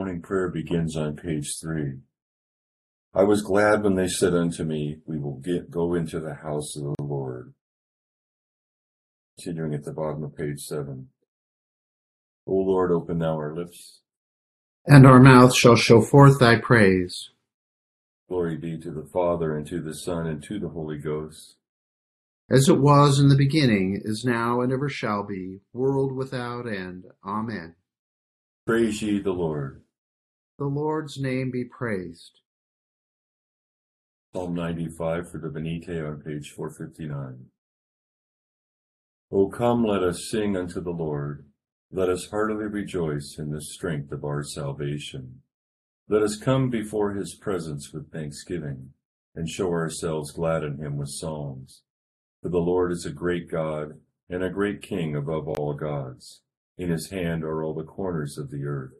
Morning prayer begins on page three. I was glad when they said unto me, We will get, go into the house of the Lord. Continuing at the bottom of page seven. O Lord, open thou our lips. And our mouth shall show forth thy praise. Glory be to the Father, and to the Son, and to the Holy Ghost. As it was in the beginning, is now, and ever shall be, world without end. Amen. Praise ye the Lord. The Lord's name be praised. Psalm 95 for the Venite on page 459. O come, let us sing unto the Lord. Let us heartily rejoice in the strength of our salvation. Let us come before his presence with thanksgiving, and show ourselves glad in him with psalms. For the Lord is a great God, and a great King above all gods. In his hand are all the corners of the earth,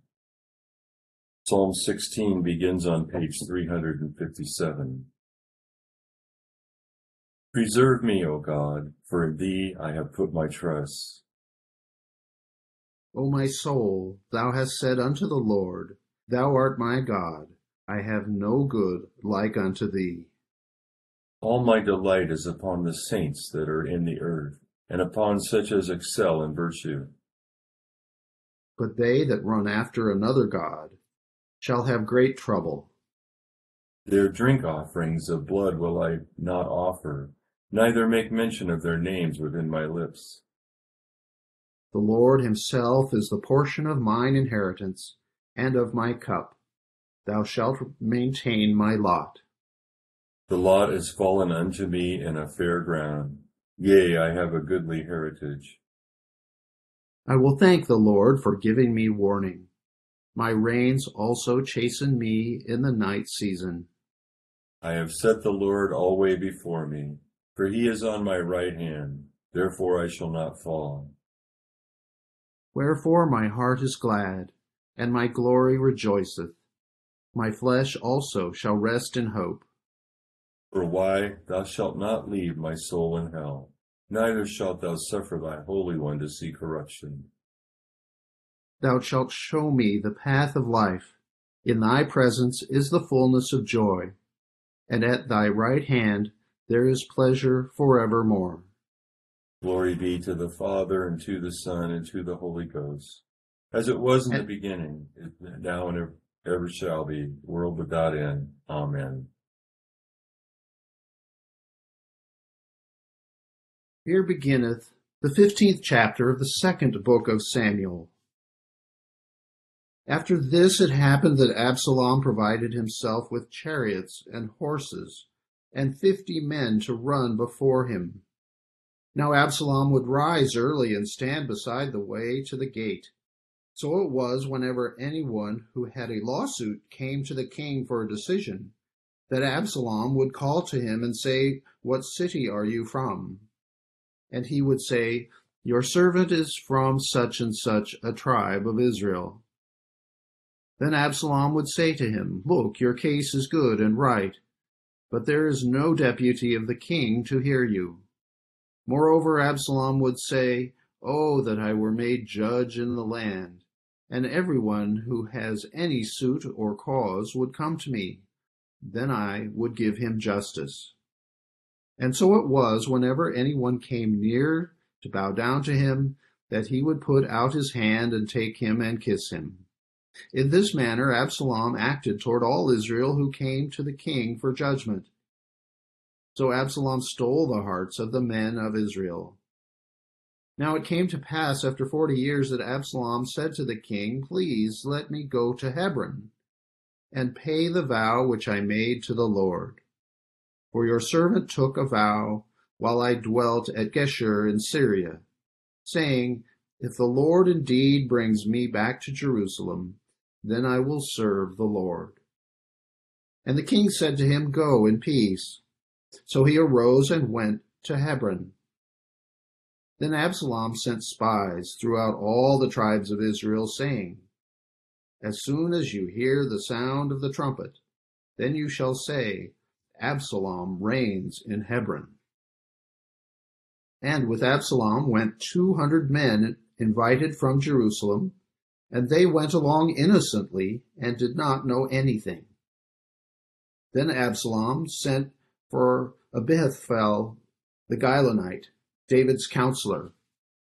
Psalm 16 begins on page 357. Preserve me, O God, for in thee I have put my trust. O my soul, thou hast said unto the Lord, Thou art my God, I have no good like unto thee. All my delight is upon the saints that are in the earth, and upon such as excel in virtue. But they that run after another God shall have great trouble. Their drink offerings of blood will I not offer, neither make mention of their names within my lips. The Lord himself is the portion of mine inheritance and of my cup. Thou shalt maintain my lot. The lot is fallen unto me in a fair ground. Yea, I have a goodly heritage. I will thank the Lord for giving me warning. My reins also chasten me in the night season. I have set the Lord alway before me, for he is on my right hand, therefore I shall not fall. Wherefore my heart is glad, and my glory rejoiceth. My flesh also shall rest in hope. For why thou shalt not leave my soul in hell, neither shalt thou suffer thy Holy One to see corruption. Thou shalt show me the path of life. In thy presence is the fullness of joy, and at thy right hand there is pleasure forevermore. Glory be to the Father, and to the Son, and to the Holy Ghost, as it was in the beginning, now and ever shall be, world without end. Amen. Here beginneth the fifteenth chapter of the second book of Samuel. After this it happened that Absalom provided himself with chariots and horses, and fifty men to run before him. Now Absalom would rise early and stand beside the way to the gate. So it was whenever anyone who had a lawsuit came to the king for a decision, that Absalom would call to him and say, What city are you from? and he would say, Your servant is from such and such a tribe of Israel. Then Absalom would say to him, Look, your case is good and right, but there is no deputy of the king to hear you. Moreover, Absalom would say, Oh, that I were made judge in the land, and everyone who has any suit or cause would come to me. Then I would give him justice. And so it was, whenever anyone came near to bow down to him, that he would put out his hand and take him and kiss him. In this manner Absalom acted toward all Israel who came to the king for judgment. So Absalom stole the hearts of the men of Israel. Now it came to pass after forty years that Absalom said to the king, Please let me go to Hebron and pay the vow which I made to the Lord. For your servant took a vow while I dwelt at Geshur in Syria, saying, If the Lord indeed brings me back to Jerusalem, then I will serve the Lord. And the king said to him, Go in peace. So he arose and went to Hebron. Then Absalom sent spies throughout all the tribes of Israel, saying, As soon as you hear the sound of the trumpet, then you shall say, Absalom reigns in Hebron. And with Absalom went two hundred men invited from Jerusalem, and they went along innocently and did not know anything. Then Absalom sent for Ahithophel the Gilonite, David's counselor,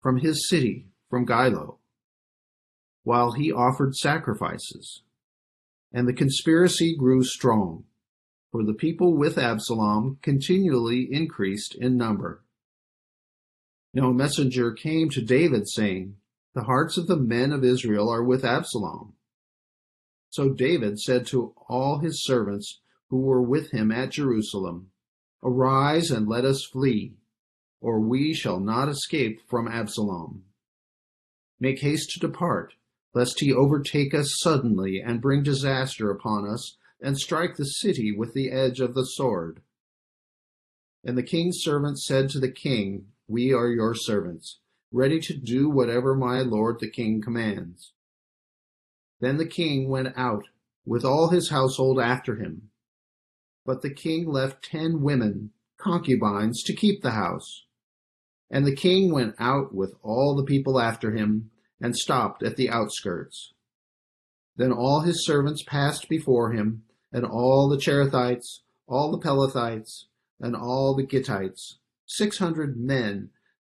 from his city, from Gilo, while he offered sacrifices. And the conspiracy grew strong, for the people with Absalom continually increased in number. Now a messenger came to David, saying, The hearts of the men of Israel are with Absalom. So David said to all his servants who were with him at Jerusalem, Arise and let us flee, or we shall not escape from Absalom. Make haste to depart, lest he overtake us suddenly and bring disaster upon us and strike the city with the edge of the sword. And the king's servants said to the king, We are your servants, ready to do whatever my lord the king commands. Then the king went out with all his household after him. But the king left ten women, concubines, to keep the house. And the king went out with all the people after him, and stopped at the outskirts. Then all his servants passed before him, and all the Cherethites, all the Pelethites, and all the Gittites, six hundred men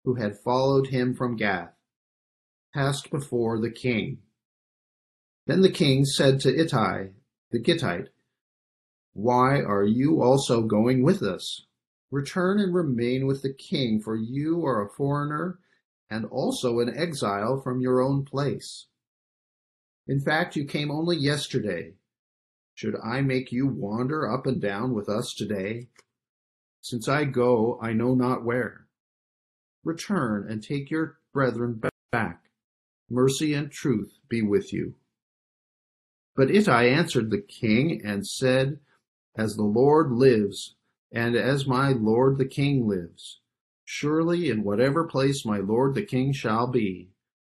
who had followed him from Gath, passed before the king. Then the king said to Ittai the Gittite, Why are you also going with us? Return and remain with the king, for you are a foreigner and also an exile from your own place. In fact, you came only yesterday should I make you wander up and down with us today? Since I go, I know not where. Return and take your brethren back. Mercy and truth be with you. But Ittai answered the king and said, As the Lord lives, and as my lord the king lives, surely in whatever place my lord the king shall be,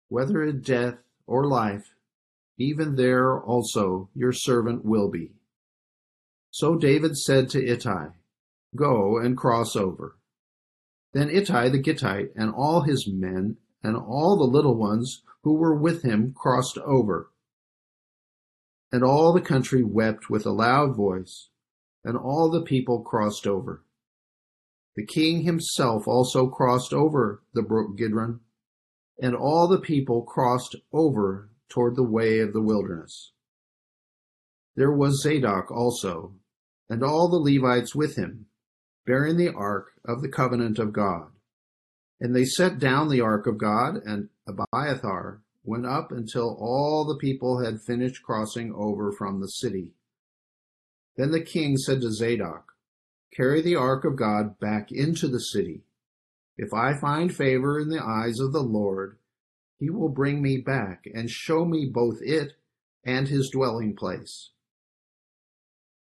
whether in death or life, even there also your servant will be. So David said to Ittai, Go and cross over. Then Ittai the Gittite and all his men and all the little ones who were with him crossed over. And all the country wept with a loud voice, and all the people crossed over. The king himself also crossed over the brook Kidron, and all the people crossed over toward the way of the wilderness. There was Zadok also, and all the Levites with him, bearing the ark of the covenant of God. And they set down the ark of God, and Abiathar went up until all the people had finished crossing over from the city. Then the king said to Zadok, Carry the ark of God back into the city. If I find favor in the eyes of the Lord, he will bring me back and show me both it and his dwelling place.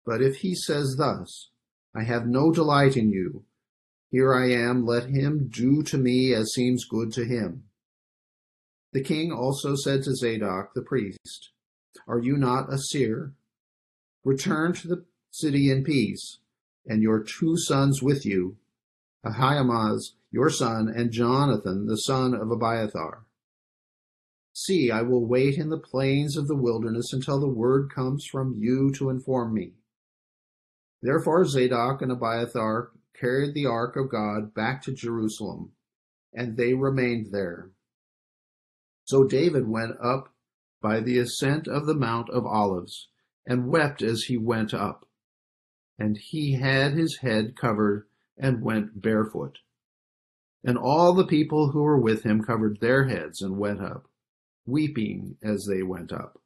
But if he says thus, I have no delight in you, here I am, let him do to me as seems good to him. The king also said to Zadok the priest, Are you not a seer? Return to the city in peace, and your two sons with you, Ahimaaz your son, and Jonathan the son of Abiathar. See, I will wait in the plains of the wilderness until the word comes from you to inform me. Therefore Zadok and Abiathar carried the ark of God back to Jerusalem, and they remained there. So David went up by the ascent of the Mount of Olives, and wept as he went up. And he had his head covered and went barefoot. And all the people who were with him covered their heads and went up, weeping as they went up.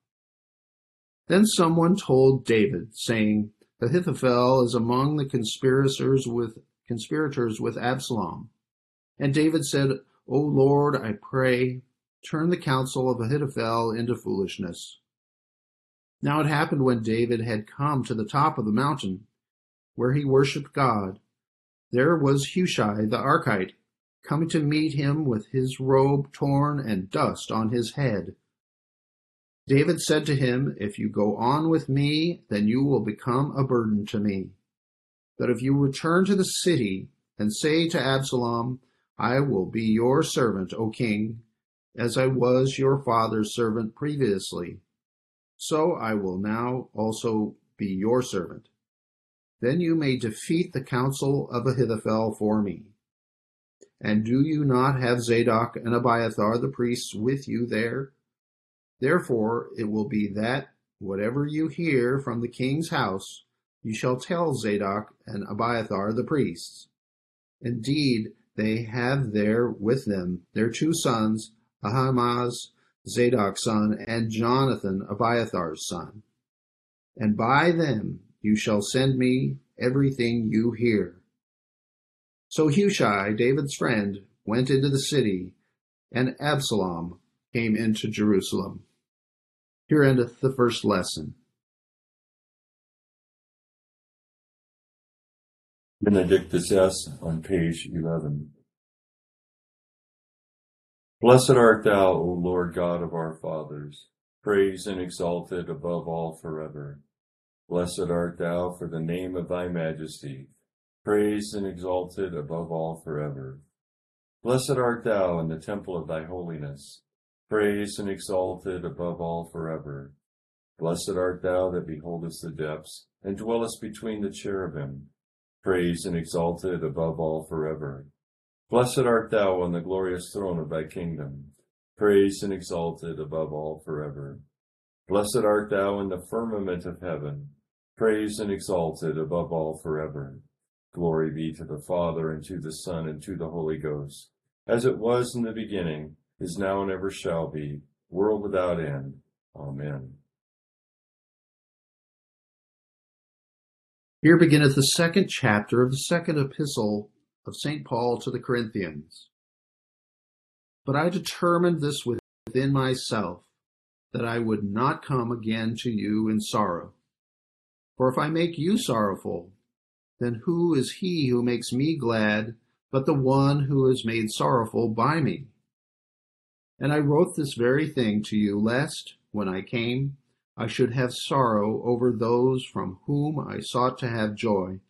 Then someone told David, saying, Ahithophel is among the conspirators with conspirators with Absalom. And David said, O Lord, I pray, turn the counsel of Ahithophel into foolishness. Now it happened when David had come to the top of the mountain, where he worshipped God, there was Hushai the Archite, coming to meet him with his robe torn and dust on his head. David said to him, If you go on with me, then you will become a burden to me. But if you return to the city and say to Absalom, I will be your servant, O king, as I was your father's servant previously, so I will now also be your servant. Then you may defeat the counsel of Ahithophel for me. And do you not have Zadok and Abiathar the priests with you there? Therefore it will be that whatever you hear from the king's house, you shall tell Zadok and Abiathar the priests. Indeed, they have there with them their two sons, Ahimaaz, Zadok's son, and Jonathan, Abiathar's son. And by them you shall send me everything you hear. So Hushai, David's friend, went into the city, and Absalom came into Jerusalem. Here endeth the first lesson. Benedictus es on page 11. Blessed art thou, O Lord God of our fathers, praised and exalted above all forever. Blessed art thou for the name of thy majesty, praised and exalted above all forever. Blessed art thou in the temple of thy holiness, praised and exalted above all forever. Blessed art thou that beholdest the depths, and dwellest between the cherubim, praised and exalted above all forever. Blessed art thou on the glorious throne of thy kingdom, praised and exalted above all forever. Blessed art thou in the firmament of heaven, praised and exalted above all forever. Glory be to the Father, and to the Son, and to the Holy Ghost, as it was in the beginning, is now, and ever shall be, world without end. Amen. Here beginneth the second chapter of the second epistle of St. Paul to the Corinthians. But I determined this within myself, that I would not come again to you in sorrow. For if I make you sorrowful, then who is he who makes me glad but the one who is made sorrowful by me? And I wrote this very thing to you, lest, when I came, I should have sorrow over those from whom I sought to have joy,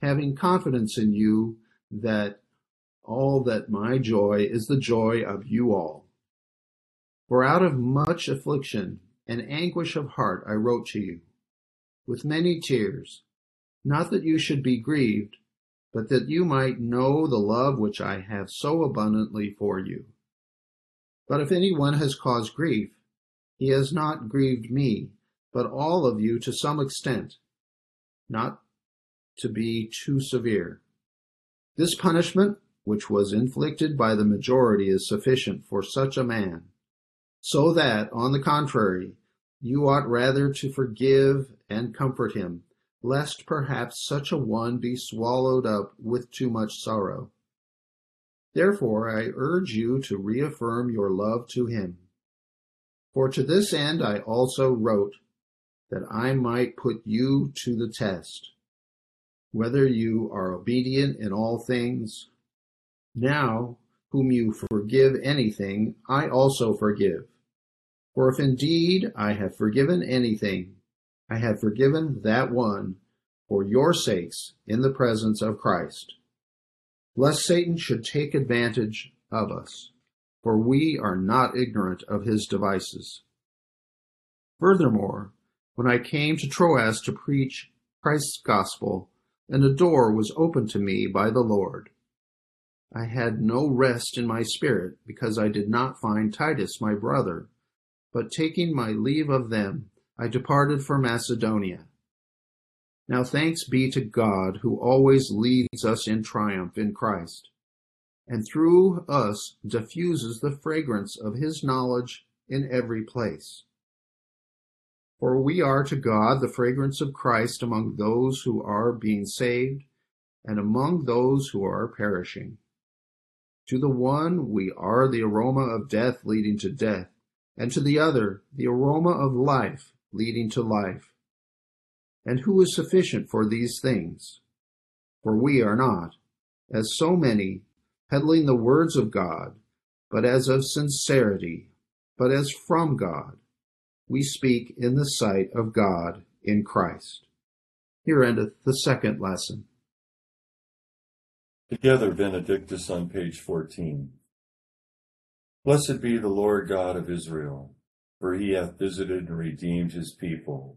having confidence in you that all that my joy is the joy of you all. For out of much affliction and anguish of heart I wrote to you with many tears, not that you should be grieved, but that you might know the love which I have so abundantly for you. But if anyone has caused grief, he has not grieved me, but all of you to some extent, not to be too severe. This punishment, which was inflicted by the majority, is sufficient for such a man, so that, on the contrary, you ought rather to forgive and comfort him, lest perhaps such a one be swallowed up with too much sorrow. Therefore I urge you to reaffirm your love to him. For to this end I also wrote, that I might put you to the test, whether you are obedient in all things. Now, whom you forgive anything, I also forgive. For if indeed I have forgiven anything, I have forgiven that one for your sakes in the presence of Christ. Lest Satan should take advantage of us, for we are not ignorant of his devices. Furthermore, when I came to Troas to preach Christ's gospel, and a door was opened to me by the Lord. I had no rest in my spirit because I did not find Titus my brother But taking my leave of them, I departed for Macedonia. Now thanks be to God who always leads us in triumph in Christ, and through us diffuses the fragrance of his knowledge in every place. For we are to God the fragrance of Christ among those who are being saved and among those who are perishing. To the one we are the aroma of death leading to death, and to the other the aroma of life leading to life. And who is sufficient for these things? For we are not, as so many, peddling the words of God, but as of sincerity, but as from God. We speak in the sight of God in Christ. Here endeth the second lesson. Together, Benedictus on page 14. Blessed be the Lord God of Israel, for he hath visited and redeemed his people,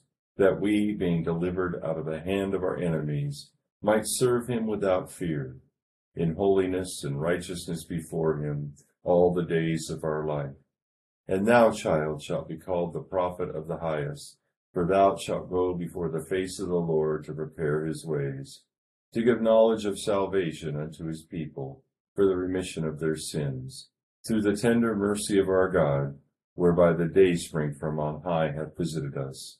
that we, being delivered out of the hand of our enemies, might serve him without fear, in holiness and righteousness before him all the days of our life. And thou, child, shalt be called the prophet of the highest for thou shalt go before the face of the Lord to prepare his ways, to give knowledge of salvation unto his people, for the remission of their sins, through the tender mercy of our God, whereby the day spring from on high hath visited us,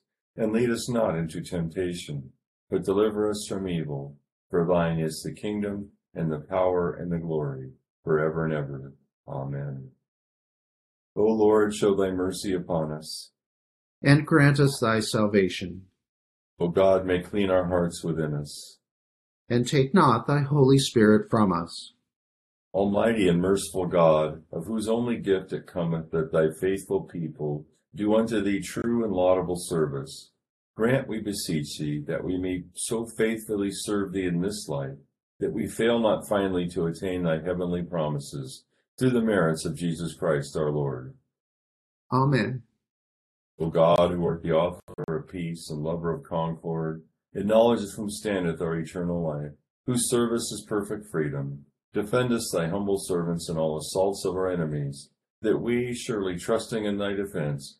And lead us not into temptation, but deliver us from evil. For thine is the kingdom, and the power, and the glory, for ever and ever. Amen. O Lord, show thy mercy upon us. And grant us thy salvation O God, may clean our hearts within us. And take not thy Holy Spirit from us. Almighty and merciful God, of whose only gift it cometh that thy faithful people do unto thee true and laudable service, grant, we beseech thee, that we may so faithfully serve thee in this life, that we fail not finally to attain thy heavenly promises, through the merits of Jesus Christ our Lord. Amen. O God, who art the author of peace and lover of concord, acknowledge whom standeth our eternal life, whose service is perfect freedom. Defend us, thy humble servants, in all assaults of our enemies, that we, surely trusting in thy defense,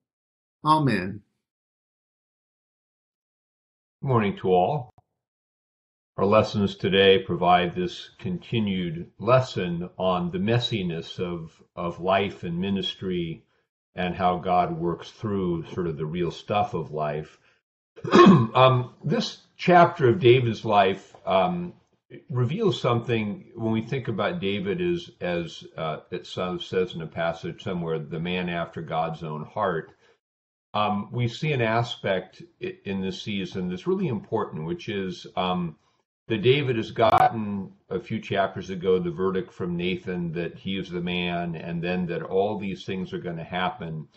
Amen. Good morning to all. Our lessons today provide this continued lesson on the messiness of, of life and ministry and how God works through sort of the real stuff of life. um, this chapter of David's life um, reveals something when we think about David as, as uh, it says in a passage somewhere, the man after God's own heart. Um, we see an aspect in this season that's really important, which is um, that David has gotten a few chapters ago the verdict from Nathan that he is the man, and then that all these things are going to happen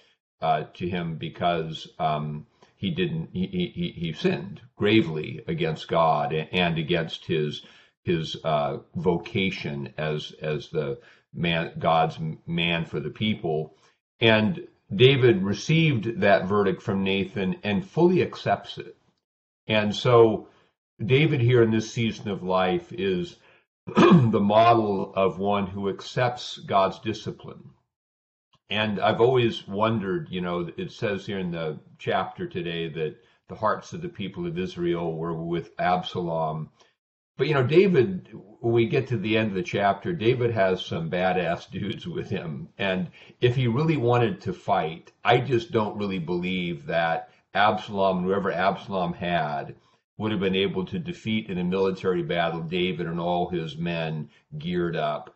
uh, to him because um, he didn't he, he, he sinned gravely against God and against his his uh, vocation as as the man God's man for the people, and David received that verdict from Nathan and fully accepts it, and so David here in this season of life is the model of one who accepts God's discipline. And I've always wondered, you know, it says here in the chapter today that the hearts of the people of Israel were with Absalom. But, you know, David, we get to the end of the chapter, David has some badass dudes with him. And if he really wanted to fight, I just don't really believe that Absalom, whoever Absalom had, would have been able to defeat in a military battle David and all his men geared up.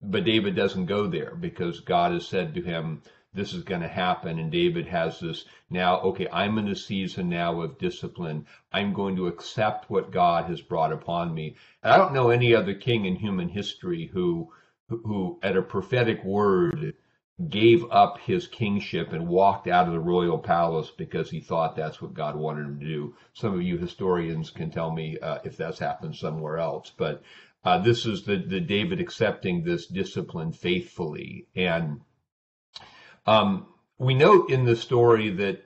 But David doesn't go there because God has said to him, this is going to happen. And David has this now, okay, I'm in a season now of discipline. I'm going to accept what God has brought upon me. And I don't know any other king in human history who, who at a prophetic word gave up his kingship and walked out of the royal palace because he thought that's what God wanted him to do. Some of you historians can tell me uh, if that's happened somewhere else, but uh, this is the, the David accepting this discipline faithfully. And um, we note in the story that,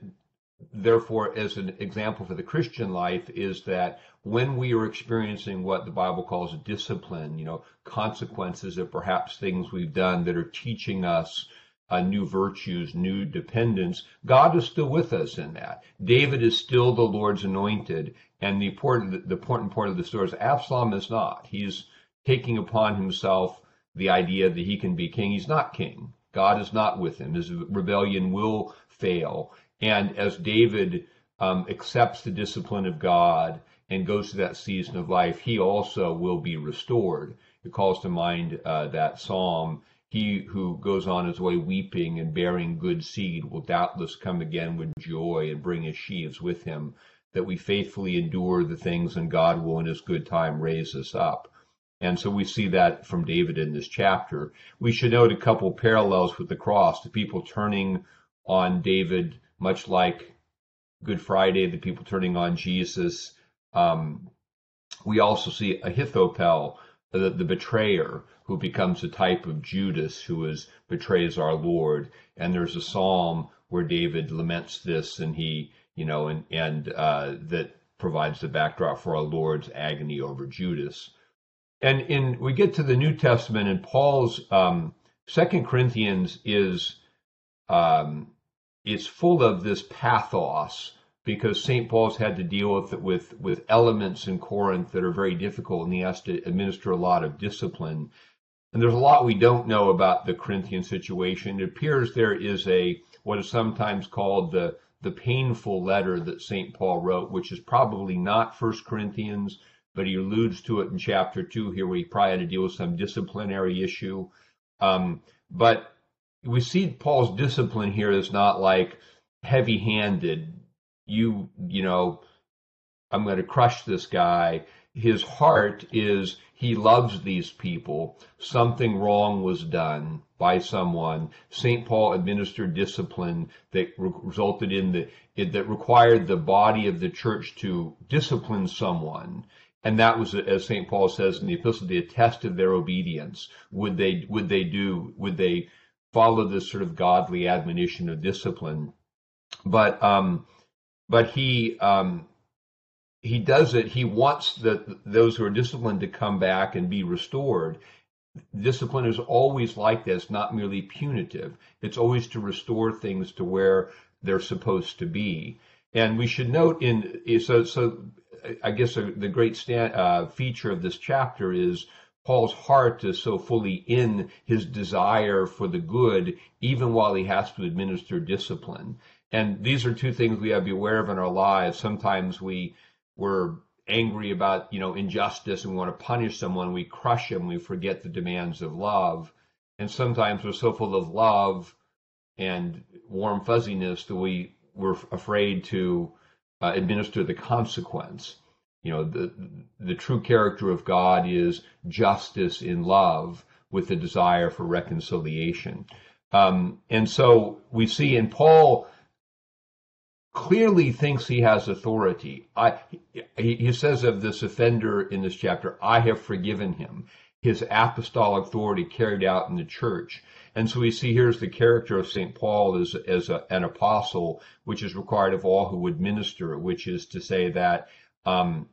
therefore, as an example for the Christian life, is that when we are experiencing what the Bible calls discipline, you know, consequences of perhaps things we've done that are teaching us uh, new virtues, new dependence, God is still with us in that. David is still the Lord's anointed, and the important the important part of the story is Absalom is not. He's taking upon himself the idea that he can be king. He's not king. God is not with him. His rebellion will fail, and as David um, accepts the discipline of God and goes through that season of life, he also will be restored. It calls to mind uh, that psalm he who goes on his way weeping and bearing good seed will doubtless come again with joy and bring his sheaves with him, that we faithfully endure the things and God will in his good time raise us up. And so we see that from David in this chapter. We should note a couple parallels with the cross, the people turning on David, much like Good Friday, the people turning on Jesus. Um, we also see Ahithophel, the, the betrayer, who becomes a type of Judas who is betrays our Lord. And there's a psalm where David laments this, and he, you know, and and uh, that provides the backdrop for our Lord's agony over Judas. And in we get to the New Testament, and Paul's um, Second Corinthians is um, it's full of this pathos because St. Paul's had to deal with with with elements in Corinth that are very difficult, and he has to administer a lot of discipline. And there's a lot we don't know about the Corinthian situation. It appears there is a what is sometimes called the the painful letter that St. Paul wrote, which is probably not First Corinthians, but he alludes to it in chapter two here, where he probably had to deal with some disciplinary issue. Um, but we see Paul's discipline here is not like heavy-handed. You, you know, I'm going to crush this guy. His heart is he loves these people. Something wrong was done by someone. St. Paul administered discipline that re- resulted in the, it, that required the body of the church to discipline someone. And that was, as St. Paul says in the epistle, the test of their obedience. Would they, would they do, would they follow this sort of godly admonition of discipline? But, um, but he, um, he does it. He wants the, those who are disciplined to come back and be restored. Discipline is always like this, not merely punitive. It's always to restore things to where they're supposed to be. And we should note in so so I guess uh, the great stand, uh, feature of this chapter is Paul's heart is so fully in his desire for the good, even while he has to administer discipline. And these are two things we have to be aware of in our lives. Sometimes we we're angry about you know injustice and we want to punish someone, we crush them, we forget the demands of love. And sometimes we're so full of love and warm fuzziness that we we're afraid to uh, administer the consequence. You know, the the true character of God is justice in love with the desire for reconciliation. Um, and so we see in Paul clearly thinks he has authority. I, he, he says of this offender in this chapter, I have forgiven him. His apostolic authority carried out in the church. And so we see here's the character of St. Paul as, as a, an apostle, which is required of all who would minister, which is to say that um,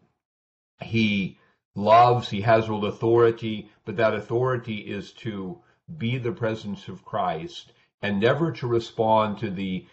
he loves, he has real authority, but that authority is to be the presence of Christ and never to respond to the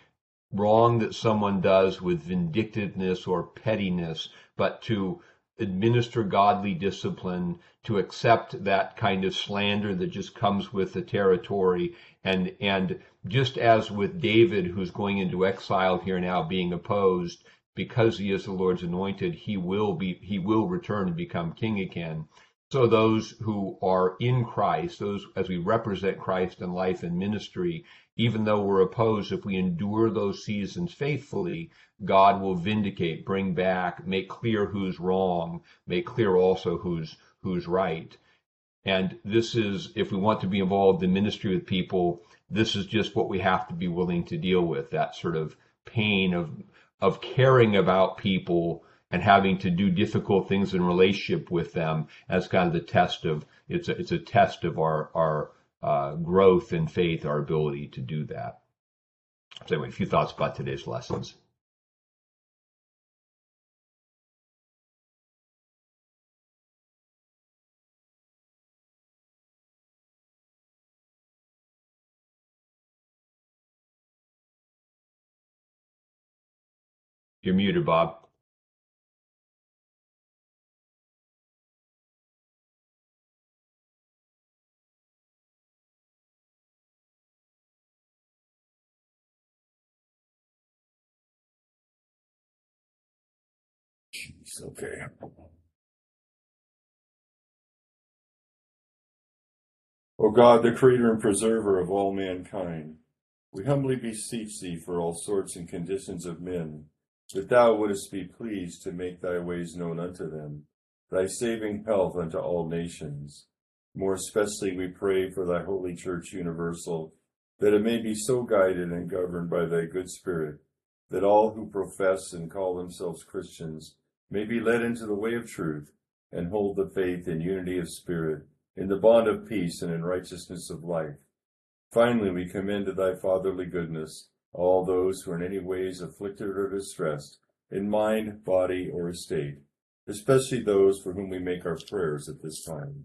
wrong that someone does with vindictiveness or pettiness, but to administer godly discipline, to accept that kind of slander that just comes with the territory. And, and just as with David, who's going into exile here now, being opposed, because he is the Lord's anointed, he will be, he will return and become king again. So those who are in Christ, those as we represent Christ in life and ministry, even though we're opposed, if we endure those seasons faithfully, God will vindicate, bring back, make clear who's wrong, make clear also who's who's right. And this is, if we want to be involved in ministry with people, this is just what we have to be willing to deal with. That sort of pain of of caring about people and having to do difficult things in relationship with them as kind of the test of it's a, it's a test of our our uh, growth in faith, our ability to do that. So anyway, a few thoughts about today's lessons. You're muted, Bob. Okay. O God, the creator and preserver of all mankind, we humbly beseech thee for all sorts and conditions of men, that thou wouldest be pleased to make thy ways known unto them, thy saving health unto all nations. More especially we pray for thy holy church universal, that it may be so guided and governed by thy good spirit, that all who profess and call themselves Christians may be led into the way of truth and hold the faith in unity of spirit, in the bond of peace and in righteousness of life. Finally, we commend to thy fatherly goodness all those who are in any ways afflicted or distressed, in mind, body, or estate, especially those for whom we make our prayers at this time.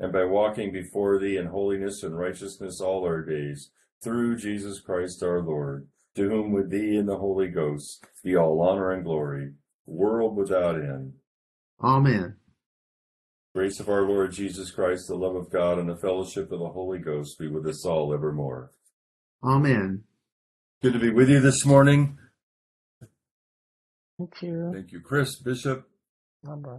and by walking before thee in holiness and righteousness all our days, through Jesus Christ our Lord, to whom with thee and the Holy Ghost be all honor and glory, world without end. Amen. Grace of our Lord Jesus Christ, the love of God, and the fellowship of the Holy Ghost be with us all evermore. Amen. Good to be with you this morning. Thank you. Thank you, Chris, Bishop. Bye-bye.